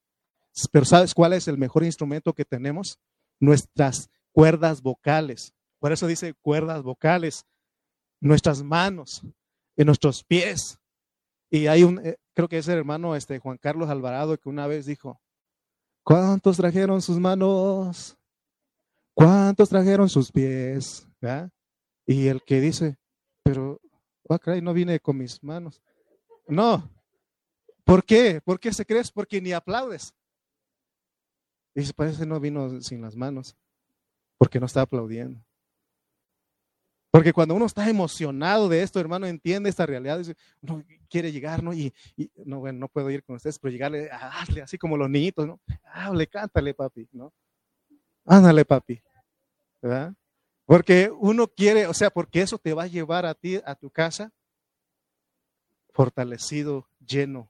Pero ¿sabes cuál es el mejor instrumento que tenemos? Nuestras cuerdas vocales. Por eso dice cuerdas vocales. Nuestras manos y nuestros pies. Y hay un, eh, creo que es el hermano este, Juan Carlos Alvarado que una vez dijo, ¿cuántos trajeron sus manos? ¿Cuántos trajeron sus pies? Y el que dice, pero, oh, no vine con mis manos. No. ¿Por qué? ¿Por qué se crees? Porque ni aplaudes. Y dice, parece no vino sin las manos, porque no está aplaudiendo. Porque cuando uno está emocionado de esto, hermano, entiende esta realidad, uno quiere llegar, ¿no? Y, no, bueno, no puedo ir con ustedes, pero llegarle a darle, así como los niñitos, ¿no? Hable, cántale, papi, ¿no? Ándale, papi, ¿verdad? Porque uno quiere, o sea, porque eso te va a llevar a ti, a tu casa, fortalecido, lleno.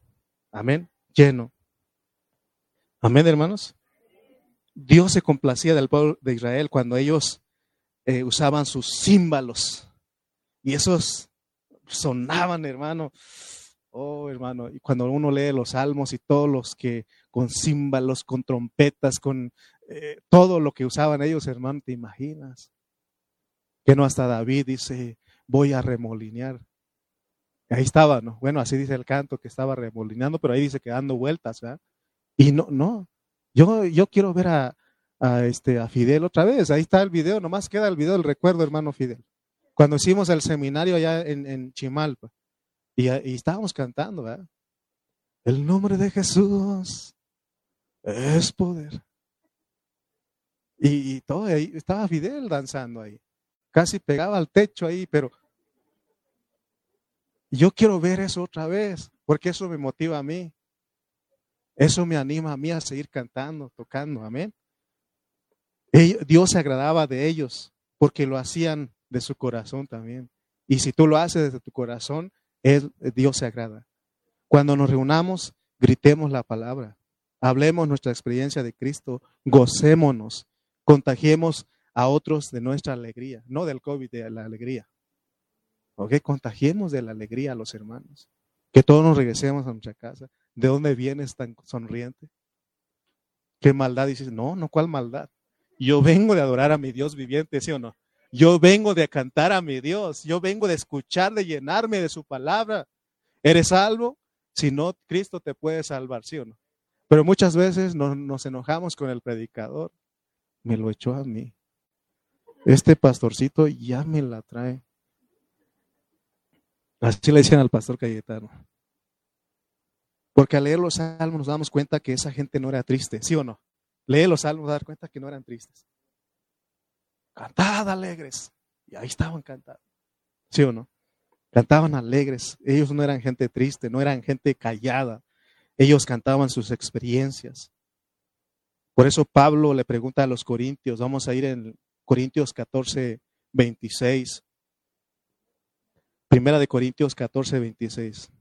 Amén, lleno. Amén, hermanos. Dios se complacía del pueblo de Israel cuando ellos eh, usaban sus címbalos. Y esos sonaban, hermano. Oh, hermano, y cuando uno lee los salmos y todos los que con címbalos, con trompetas, con eh, todo lo que usaban ellos, hermano, te imaginas. Que no hasta David dice, voy a remolinear. Ahí estaba, ¿no? Bueno, así dice el canto que estaba remolineando, pero ahí dice que dando vueltas, ¿verdad? Y no, no. Yo, yo quiero ver a, este, a Fidel otra vez. Ahí está el video, nomás queda el video del recuerdo, hermano Fidel. Cuando hicimos el seminario allá en, Chimalpa y, y, estábamos cantando, ¿verdad? El nombre de Jesús es poder. Y, y todo ahí, estaba Fidel danzando ahí. Casi pegaba al techo ahí, pero yo quiero ver eso otra vez, porque eso me motiva a mí. Eso me anima a mí a seguir cantando, tocando, amén. Dios se agradaba de ellos porque lo hacían de su corazón también. Y si tú lo haces desde tu corazón, Dios se agrada. Cuando nos reunamos, gritemos la palabra, hablemos nuestra experiencia de Cristo, gocémonos, contagiemos a otros de nuestra alegría, no del COVID, de la alegría. ¿Ok? Contagiemos de la alegría a los hermanos. Que todos nos regresemos a nuestra casa. ¿De dónde vienes tan sonriente? ¿Qué maldad dices? No, no, ¿cuál maldad? Yo vengo de adorar a mi Dios viviente, ¿sí o no? Yo vengo de cantar a mi Dios. Yo vengo de escuchar, de llenarme de su palabra. ¿Eres salvo? Si no, Cristo te puede salvar, ¿sí o no? Pero muchas veces nos, enojamos con el predicador. Me lo echó a mí. Este pastorcito ya me la trae. Así le decían al pastor Cayetano. Porque al leer los salmos nos damos cuenta que esa gente no era triste, ¿sí o no? Lee los salmos, dar cuenta que no eran tristes. Cantad alegres. Y ahí estaban cantando. ¿Sí o no? Cantaban alegres. Ellos no eran gente triste, no eran gente callada. Ellos cantaban sus experiencias. Por eso Pablo le pregunta a los corintios, vamos a ir en Corintios 14, 26. Primera de Corintios 14, 26.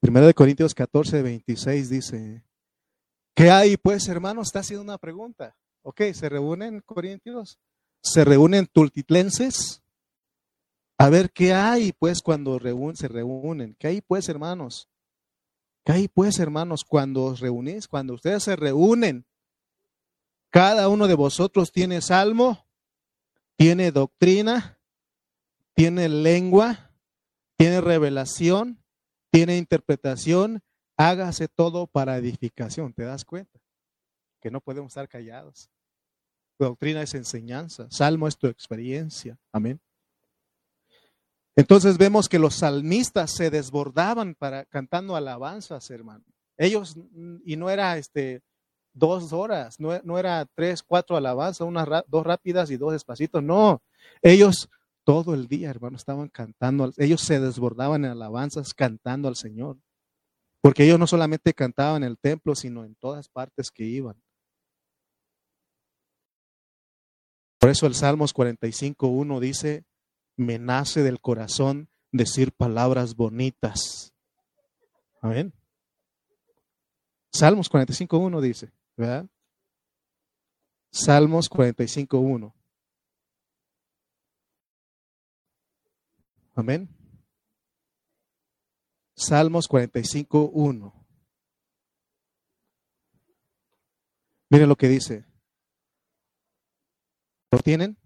Primera de Corintios 14, 26 dice, ¿qué hay pues hermanos? Está haciendo una pregunta. Ok, ¿se reúnen Corintios? ¿Se reúnen tultitlenses? A ver, ¿qué hay pues cuando se reúnen? ¿Qué hay pues hermanos? ¿Qué hay pues hermanos cuando os reunís? Cuando ustedes se reúnen, cada uno de vosotros tiene salmo, tiene doctrina, tiene lengua, tiene revelación, tiene interpretación, hágase todo para edificación. ¿Te das cuenta? Que no podemos estar callados. doctrina es enseñanza, salmo es tu experiencia. Amén. Entonces vemos que los salmistas se desbordaban para cantando alabanzas, hermano. Ellos, y no era este dos horas, no, no era tres, cuatro alabanzas, unas dos rápidas y dos despacitos, no. Ellos todo el día, hermano, estaban cantando. Ellos se desbordaban en alabanzas cantando al Señor. Porque ellos no solamente cantaban en el templo, sino en todas partes que iban. Por eso el Salmos 45.1 dice, me nace del corazón decir palabras bonitas. Amén. Salmos 45.1 dice, ¿verdad? Salmos 45.1. Amén. Salmos 45, 1. Miren lo que dice. ¿Lo tienen?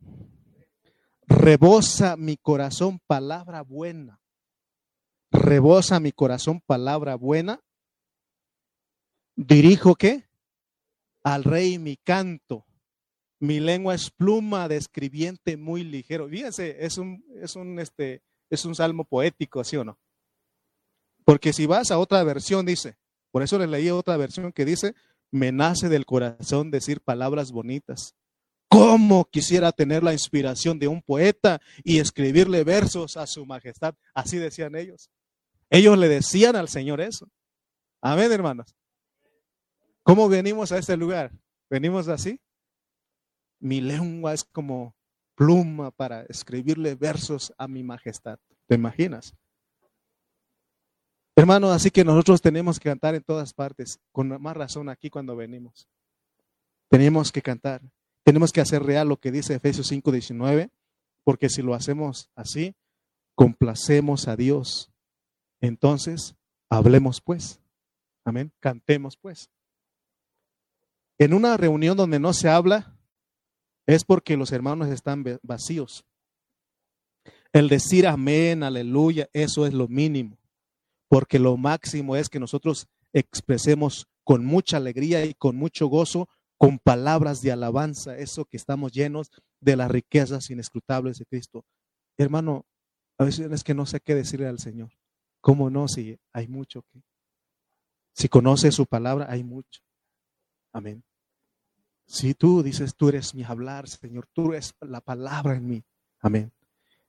Rebosa mi corazón palabra buena. Rebosa mi corazón palabra buena. Dirijo qué? Al rey mi canto. Mi lengua es pluma de escribiente muy ligero. Fíjense, es un, es un, este, es un salmo poético, ¿sí o no? Porque si vas a otra versión, dice, por eso le leí otra versión que dice, me nace del corazón decir palabras bonitas. ¿Cómo quisiera tener la inspiración de un poeta y escribirle versos a su majestad? Así decían ellos. Ellos le decían al Señor eso. Amén, hermanos. ¿Cómo venimos a este lugar? ¿Venimos así? Mi lengua es como pluma para escribirle versos a mi majestad. ¿Te imaginas? Hermano, así que nosotros tenemos que cantar en todas partes, con más razón aquí cuando venimos. Tenemos que cantar, tenemos que hacer real lo que dice Efesios 5:19, porque si lo hacemos así, complacemos a Dios. Entonces, hablemos pues. Amén, cantemos pues. En una reunión donde no se habla, es porque los hermanos están vacíos. El decir amén, aleluya, eso es lo mínimo, porque lo máximo es que nosotros expresemos con mucha alegría y con mucho gozo, con palabras de alabanza, eso que estamos llenos de las riquezas inescrutables de Cristo. Hermano, a veces es que no sé qué decirle al Señor. ¿Cómo no? Si hay mucho que... Si conoce su palabra, hay mucho. Amén. Si tú dices, tú eres mi hablar, Señor, tú eres la palabra en mí. Amén.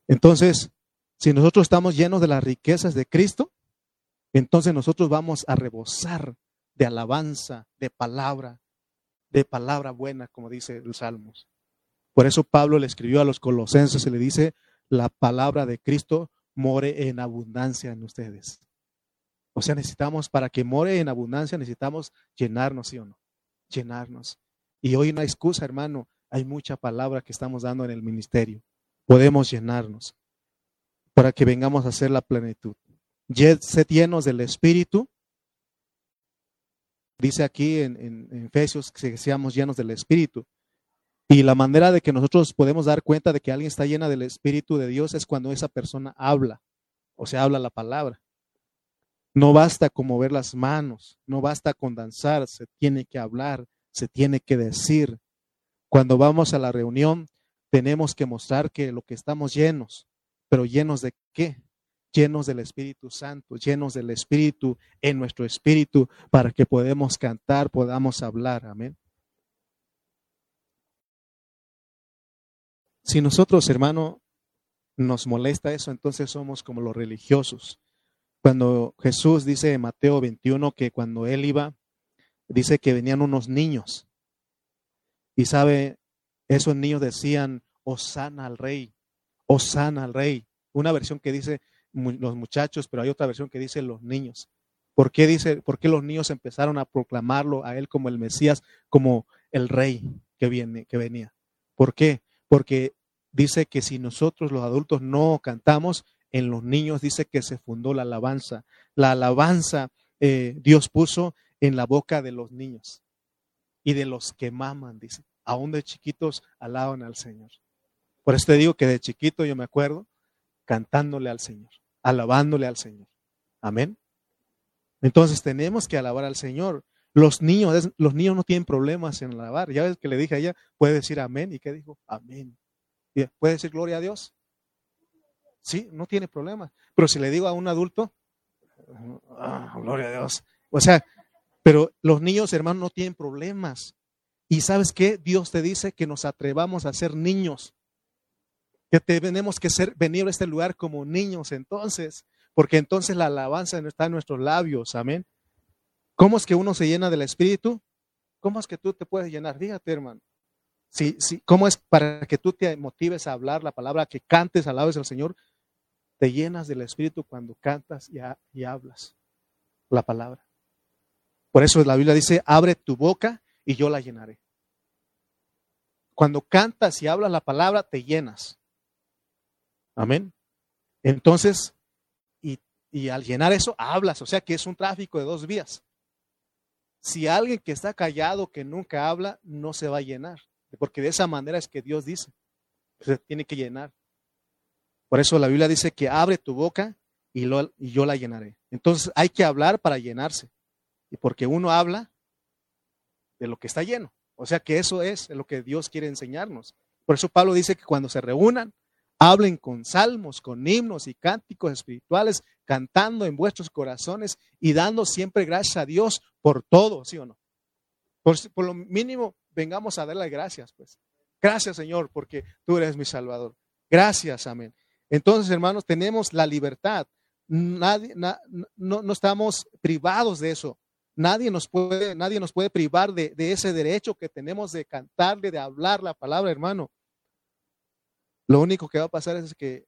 Entonces, si nosotros estamos llenos de las riquezas de Cristo, entonces nosotros vamos a rebosar de alabanza, de palabra, de palabra buena, como dice los Salmos. Por eso Pablo le escribió a los colosenses y le dice, la palabra de Cristo more en abundancia en ustedes. O sea, necesitamos, para que more en abundancia, necesitamos llenarnos, ¿sí o no? Llenarnos. Y hoy no hay excusa, hermano. Hay mucha palabra que estamos dando en el ministerio. Podemos llenarnos para que vengamos a hacer la plenitud. Sed llenos del Espíritu. Dice aquí en, en Efesios que seamos llenos del Espíritu. Y la manera de que nosotros podemos dar cuenta de que alguien está llena del Espíritu de Dios es cuando esa persona habla, o sea, habla la palabra. No basta con mover las manos, no basta con danzar, se tiene que hablar, se tiene que decir. Cuando vamos a la reunión, tenemos que mostrar que lo que estamos llenos, pero llenos de qué? llenos del Espíritu Santo, llenos del Espíritu en nuestro espíritu, para que podamos cantar, podamos hablar. Amén. Si nosotros, hermano, nos molesta eso, entonces somos como los religiosos. Cuando Jesús dice en Mateo 21 que cuando él iba, dice que venían unos niños. Y sabe, esos niños decían, Osana al rey, Osana al rey. Una versión que dice, los muchachos, pero hay otra versión que dice los niños. ¿Por qué dice, por qué los niños empezaron a proclamarlo a él como el Mesías, como el rey que viene, que venía? ¿Por qué? Porque dice que si nosotros los adultos no cantamos, en los niños dice que se fundó la alabanza. La alabanza eh, Dios puso en la boca de los niños y de los que maman, dice. Aún de chiquitos alaban al Señor. Por eso te digo que de chiquito yo me acuerdo cantándole al Señor, alabándole al Señor. Amén. Entonces tenemos que alabar al Señor. Los niños, los niños no tienen problemas en alabar. Ya ves que le dije a ella, puede decir amén. ¿Y qué dijo? Amén. ¿Puede decir gloria a Dios? Sí, no tiene problema. Pero si le digo a un adulto, ah, gloria a Dios. O sea, pero los niños, hermanos, no tienen problemas. Y sabes qué? Dios te dice que nos atrevamos a ser niños. Que tenemos que ser, venir a este lugar como niños entonces. Porque entonces la alabanza está en nuestros labios. Amén. ¿Cómo es que uno se llena del Espíritu? ¿Cómo es que tú te puedes llenar? Fíjate, hermano. Sí, sí. ¿Cómo es para que tú te motives a hablar la palabra, que cantes, alabes al Señor? Te llenas del Espíritu cuando cantas y, hablas la palabra. Por eso la Biblia dice, abre tu boca y yo la llenaré. Cuando cantas y hablas la palabra, te llenas. Amén. Entonces, y, y, al llenar eso, hablas. O sea que es un tráfico de dos vías. Si alguien que está callado, que nunca habla, no se va a llenar. Porque de esa manera es que Dios dice. Se tiene que llenar. Por eso la Biblia dice que abre tu boca y, y yo la llenaré. Entonces hay que hablar para llenarse. Y porque uno habla de lo que está lleno. O sea que eso es lo que Dios quiere enseñarnos. Por eso Pablo dice que cuando se reúnan, hablen con salmos, con himnos y cánticos espirituales, cantando en vuestros corazones y dando siempre gracias a Dios por todo, ¿sí o no? Por, lo mínimo, vengamos a darle gracias, pues. Gracias, Señor, porque tú eres mi Salvador. Gracias, amén. Entonces, hermanos, tenemos la libertad. Nadie, no, estamos privados de eso. Nadie nos puede, nadie nos puede privar de, ese derecho que tenemos de cantarle, de hablar la palabra, hermano. Lo único que va a pasar es que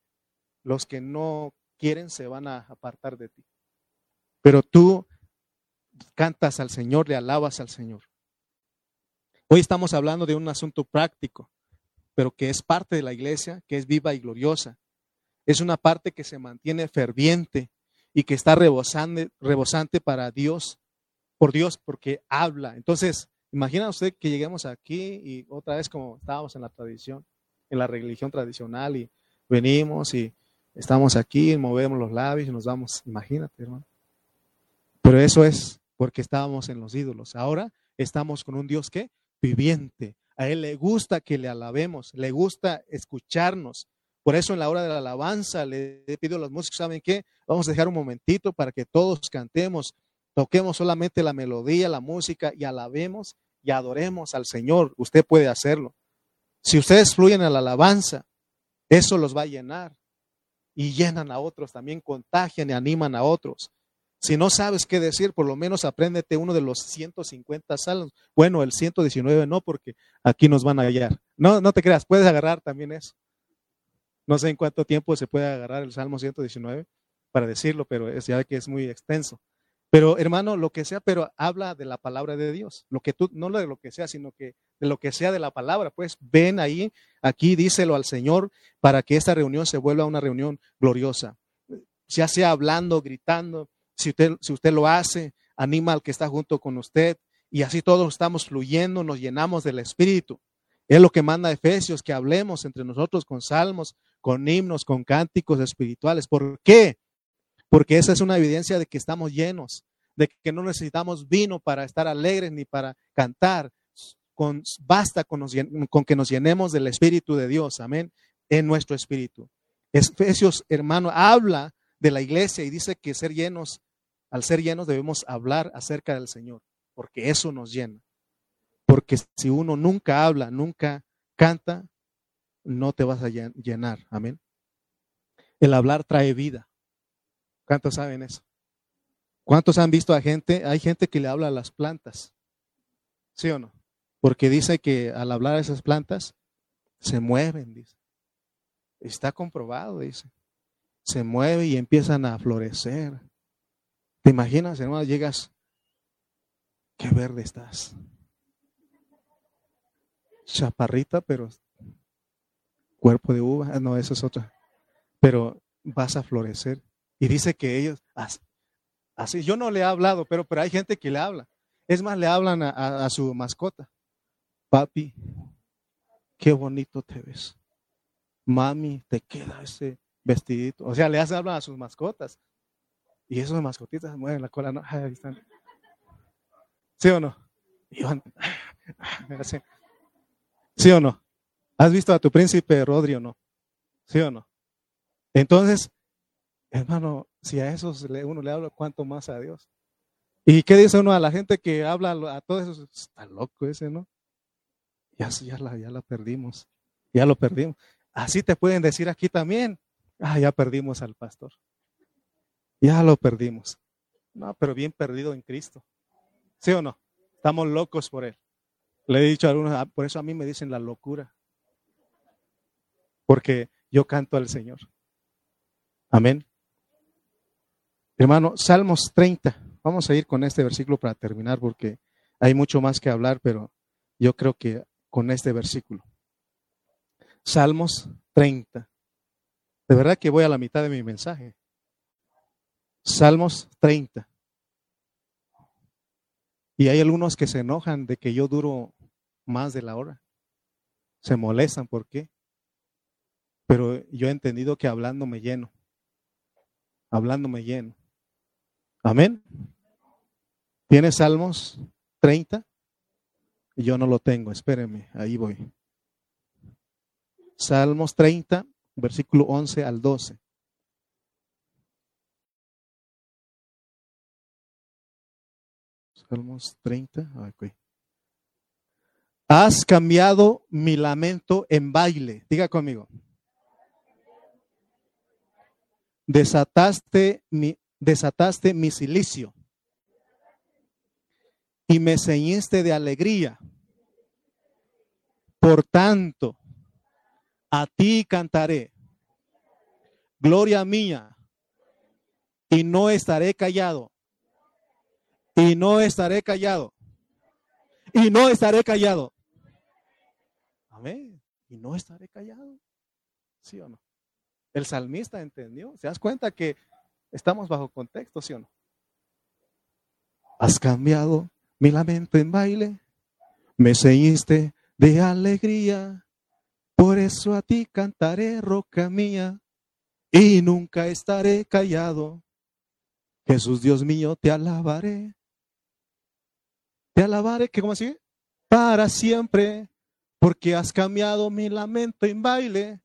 los que no quieren se van a apartar de ti. Pero tú cantas al Señor, le alabas al Señor. Hoy estamos hablando de un asunto práctico, pero que es parte de la iglesia, que es viva y gloriosa es una parte que se mantiene ferviente y que está rebosante, rebosante para Dios, por Dios, porque habla. Entonces, imagina usted que lleguemos aquí y otra vez como estábamos en la tradición, en la religión tradicional y venimos y estamos aquí, movemos los labios y nos vamos, imagínate, hermano. Pero eso es porque estábamos en los ídolos. Ahora estamos con un Dios que viviente. A Él le gusta que le alabemos, le gusta escucharnos, por eso en la hora de la alabanza le pido a los músicos, ¿saben qué? Vamos a dejar un momentito para que todos cantemos, toquemos solamente la melodía, la música y alabemos y adoremos al Señor. Usted puede hacerlo. Si ustedes fluyen a la alabanza, eso los va a llenar y llenan a otros, también contagian y animan a otros. Si no sabes qué decir, por lo menos apréndete uno de los 150 salmos. Bueno, el 119 no, porque aquí nos van a hallar. No, no te creas, puedes agarrar también eso. No sé en cuánto tiempo se puede agarrar el Salmo 119 para decirlo, pero es ya que es muy extenso. Pero hermano, lo que sea, pero habla de la palabra de Dios. Lo que tú, no de lo que sea, sino que de lo que sea de la palabra. Pues ven ahí, aquí díselo al Señor para que esta reunión se vuelva una reunión gloriosa. Ya sea hablando, gritando, si usted, si usted lo hace, anima al que está junto con usted y así todos estamos fluyendo, nos llenamos del Espíritu. Es lo que manda Efesios, que hablemos entre nosotros con salmos, con himnos, con cánticos espirituales. ¿Por qué? Porque esa es una evidencia de que estamos llenos, de que no necesitamos vino para estar alegres ni para cantar. Basta con, con que nos llenemos del Espíritu de Dios, amén, en nuestro espíritu. Efesios, hermano, habla de la iglesia y dice que ser llenos, al ser llenos debemos hablar acerca del Señor, porque eso nos llena. Porque si uno nunca habla, nunca canta, no te vas a llenar. Amén. El hablar trae vida. ¿Cuántos saben eso? ¿Cuántos han visto a gente? Hay gente que le habla a las plantas. ¿Sí o no? Porque dice que al hablar a esas plantas se mueven, dice. Está comprobado, dice. Se mueve y empiezan a florecer. ¿Te imaginas, hermano? Llegas, qué verde estás. Chaparrita, pero cuerpo de uva. Ah, no, eso es otra. Pero vas a florecer. Y dice que ellos, así, yo no le he hablado, pero, pero hay gente que le habla. Es más, le hablan a, a su mascota. Papi, qué bonito te ves. Mami, te queda ese vestidito. O sea, le hace hablar a sus mascotas. Y esos mascotitas mueven la cola, ¿no? ahí están. ¿Sí o no? ¿Sí o no? ¿Has visto a tu príncipe Rodri o no? ¿Sí o no? Entonces, hermano, si a esos uno le habla, ¿cuánto más a Dios? ¿Y qué dice uno a la gente que habla a todos esos? Está loco ese, ¿no? Ya, ya, la, ya la perdimos. Ya lo perdimos. Así te pueden decir aquí también. Ah, ya perdimos al pastor. Ya lo perdimos. No, pero bien perdido en Cristo. ¿Sí o no? Estamos locos por Él. Le he dicho a algunos, ah, por eso a mí me dicen la locura. Porque yo canto al Señor. Amén. Hermano, Salmos 30. Vamos a ir con este versículo para terminar porque hay mucho más que hablar, pero yo creo que con este versículo. Salmos 30. De verdad que voy a la mitad de mi mensaje. Salmos 30. Y hay algunos que se enojan de que yo duro más de la hora. Se molestan, ¿por qué? Pero yo he entendido que hablando me lleno. Hablando me lleno. Amén. ¿Tiene Salmos 30? Yo no lo tengo, espérenme, ahí voy. Salmos 30, versículo 11 al 12. Salmos 30. Has cambiado mi lamento en baile. Diga conmigo. Desataste mi, desataste mi silicio y me ceñiste de alegría. Por tanto, a ti cantaré, gloria mía, y no estaré callado, y no estaré callado, y no estaré callado. Amén, y no estaré callado. ¿Sí o no? El salmista entendió, ¿se das cuenta que estamos bajo contexto, sí o no? Has cambiado mi lamento en baile, me ceñiste de alegría, por eso a ti cantaré, roca mía, y nunca estaré callado. Jesús Dios mío, te alabaré. Te alabaré, ¿qué cómo así? Para siempre, porque has cambiado mi lamento en baile.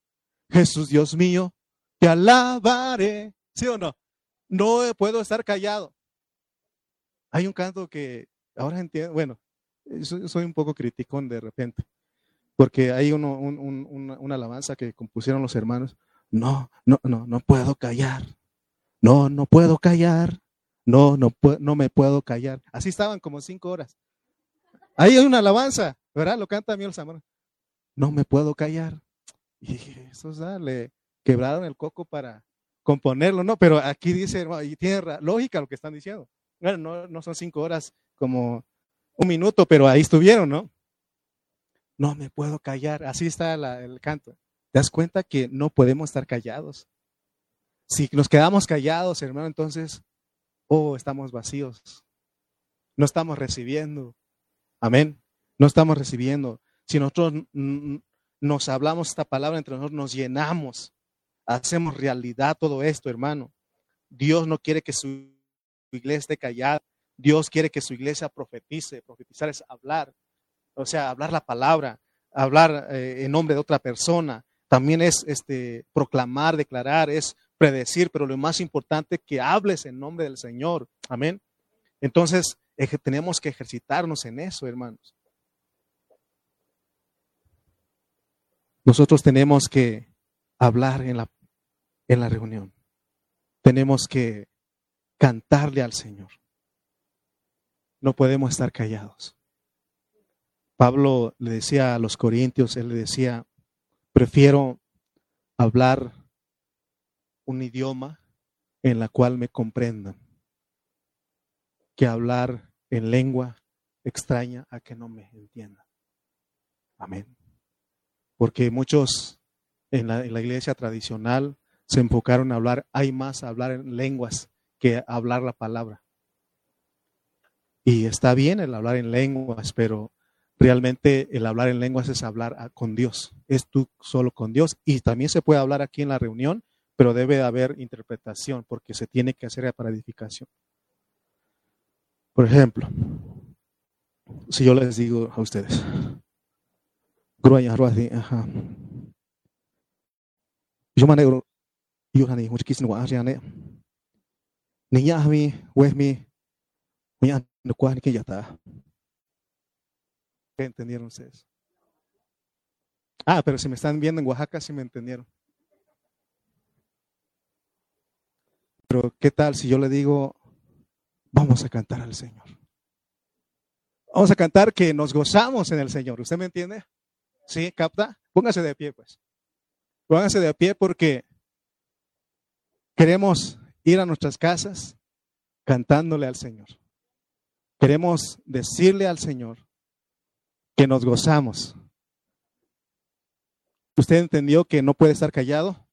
Jesús Dios mío, te alabaré. ¿Sí o no? No puedo estar callado. Hay un canto que Ahora entiendo, bueno, soy un poco criticón de repente, porque hay uno, una, alabanza que compusieron los hermanos. No, no, no, no puedo callar. No, no puedo callar. No, no, no me puedo callar. Así estaban como cinco horas. Ahí hay una alabanza, ¿verdad? Lo canta Miel Zamora. No me puedo callar. Y eso le quebraron el coco para componerlo, ¿no? Pero aquí dice, y tiene lógica lo que están diciendo. Bueno, no, no son cinco horas como un minuto, pero ahí estuvieron, ¿no? No me puedo callar. Así está el canto. ¿Te das cuenta que no podemos estar callados? Si nos quedamos callados, hermano, entonces, oh, estamos vacíos. No estamos recibiendo. Amén. No estamos recibiendo. Si nosotros nos hablamos esta palabra entre nosotros, nos llenamos. Hacemos realidad todo esto, hermano. Dios no quiere que su iglesia esté callada. Dios quiere que su iglesia profetice. Profetizar es hablar, o sea, hablar la palabra, hablar eh, en nombre de otra persona. También es este, proclamar, declarar, es predecir, pero lo más importante es que hables en nombre del Señor. Amén. Entonces, tenemos que ejercitarnos en eso, hermanos. Nosotros tenemos que hablar en la, en la reunión. Tenemos que cantarle al Señor. No podemos estar callados. Pablo le decía a los corintios, él le decía, prefiero hablar un idioma en la cual me comprendan que hablar en lengua extraña a que no me entiendan. Amén. Porque muchos en la, iglesia tradicional se enfocaron a hablar, hay más a hablar en lenguas que hablar la palabra. Y está bien el hablar en lenguas, pero realmente el hablar en lenguas es hablar con Dios. Es tú solo con Dios. Y también se puede hablar aquí en la reunión, pero debe haber interpretación porque se tiene que hacer para edificación. Por ejemplo, si yo les digo a ustedes. Yo me yo hani. Niña mi, niña no cuál que ya está. ¿Qué entendieron ustedes? Ah, pero si me están viendo en Oaxaca, sí me entendieron. Pero ¿qué tal si yo le digo, vamos a cantar al Señor? Vamos a cantar que nos gozamos en el Señor. ¿Usted me entiende? ¿Sí? ¿Capta? Póngase de pie, pues. Póngase de pie porque queremos ir a nuestras casas cantándole al Señor. Queremos decirle al Señor que nos gozamos. ¿Usted entendió que no puede estar callado?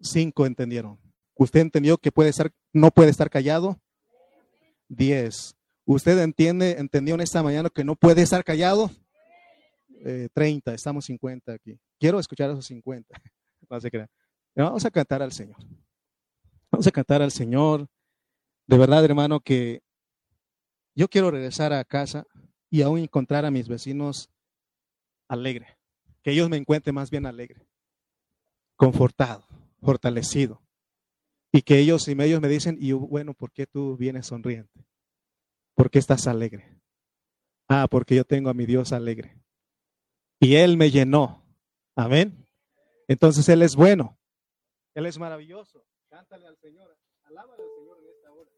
Cinco entendieron. ¿Usted entendió que puede estar, no puede estar callado? Diez. ¿Usted entiende, entendió en esta mañana que no puede estar callado? Eh, treinta, estamos cincuenta aquí. Quiero escuchar esos cincuenta. [LAUGHS] Vamos a cantar al Señor. Vamos a cantar al Señor. De verdad, hermano, que yo quiero regresar a casa y aún encontrar a mis vecinos alegre. Que ellos me encuentren más bien alegre, confortado, fortalecido. Y que ellos, y ellos me dicen, y bueno, ¿por qué tú vienes sonriente? ¿Por qué estás alegre? Ah, porque yo tengo a mi Dios alegre. Y Él me llenó. Amén. Entonces Él es bueno. Él es maravilloso. Cántale al Señor. Alábale al Señor en esta hora.